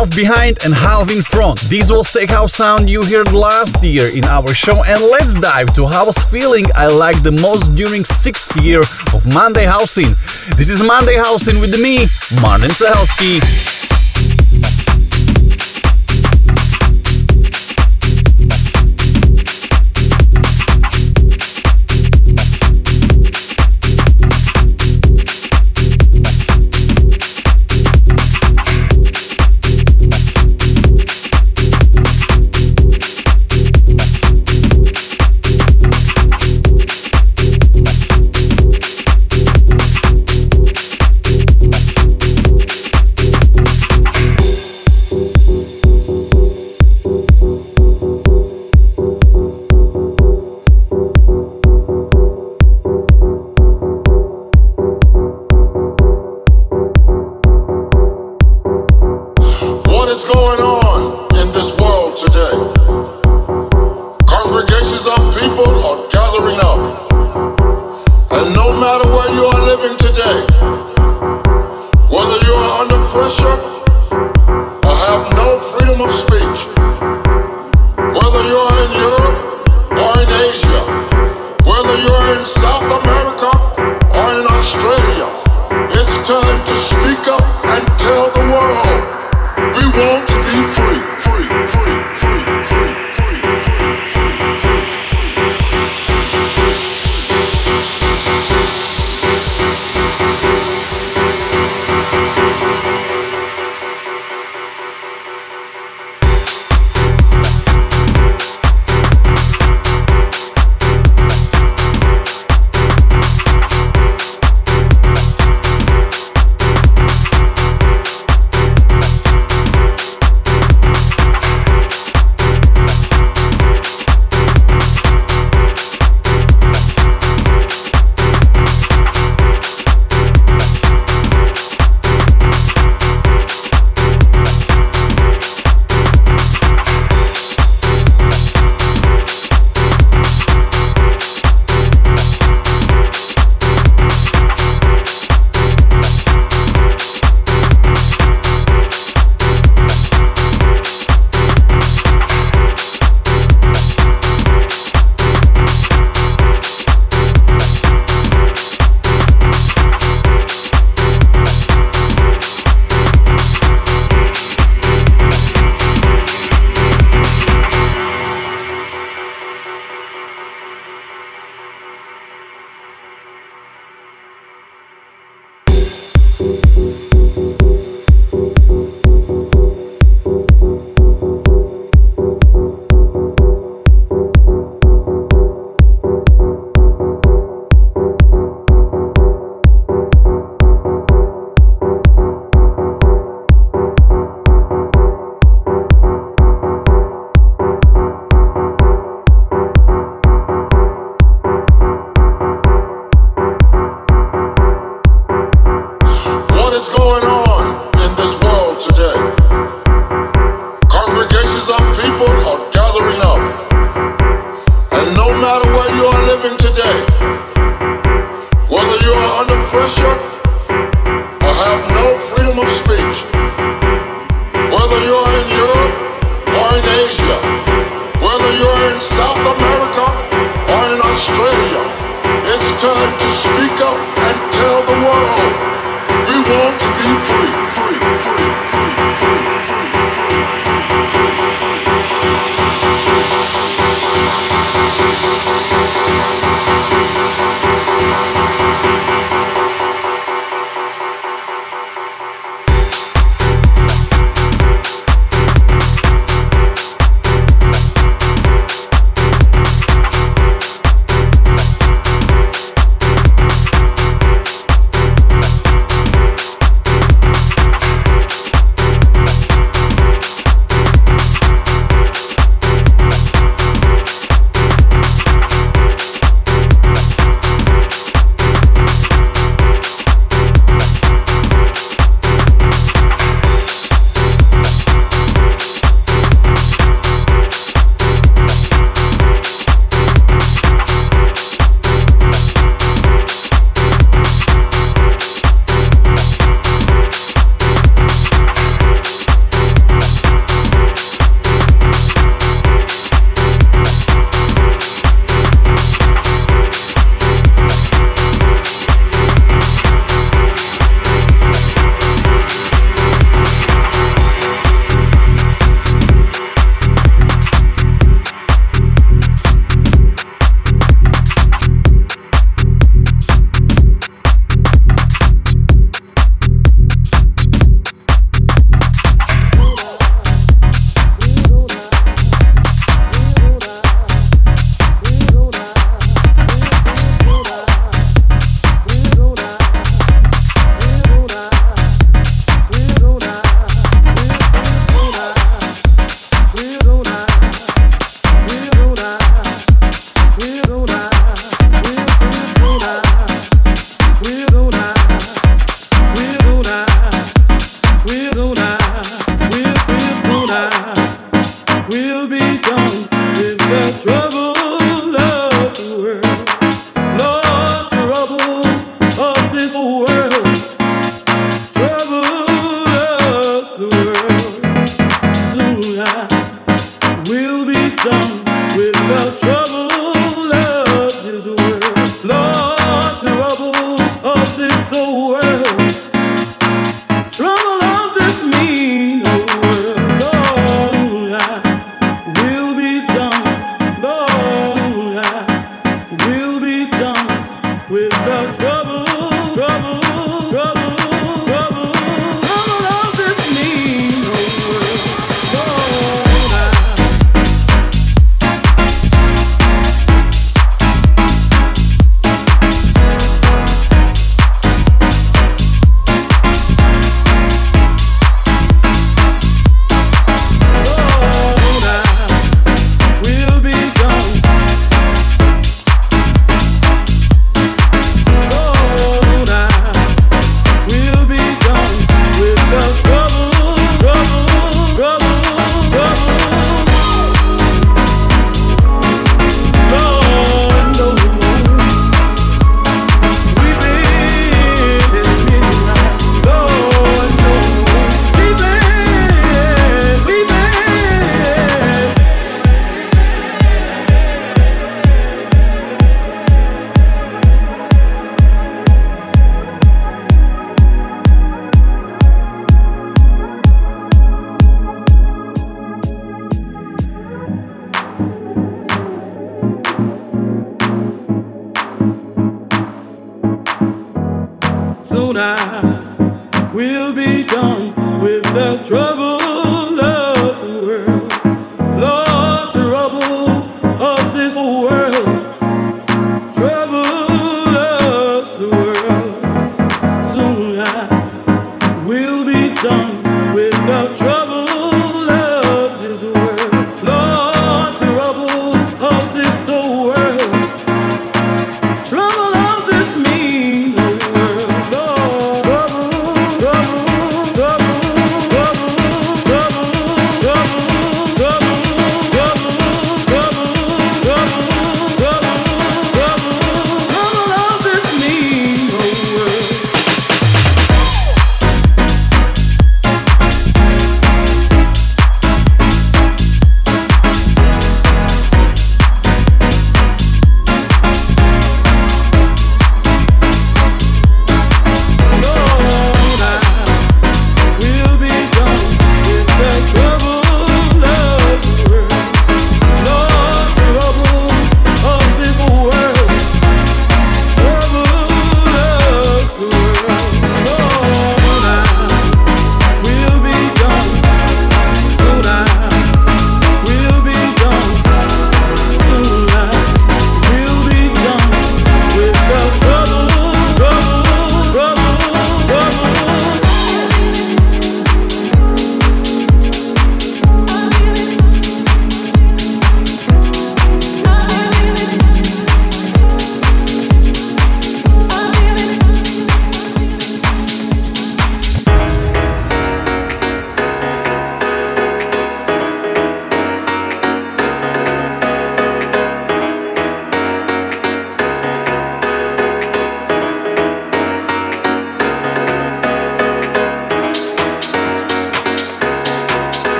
half behind and half in front. This was Tech House sound you heard last year in our show and let's dive to house feeling I like the most during sixth year of Monday Housin'. This is Monday Housin' with me, Martin Cehelsky.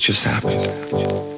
just happened.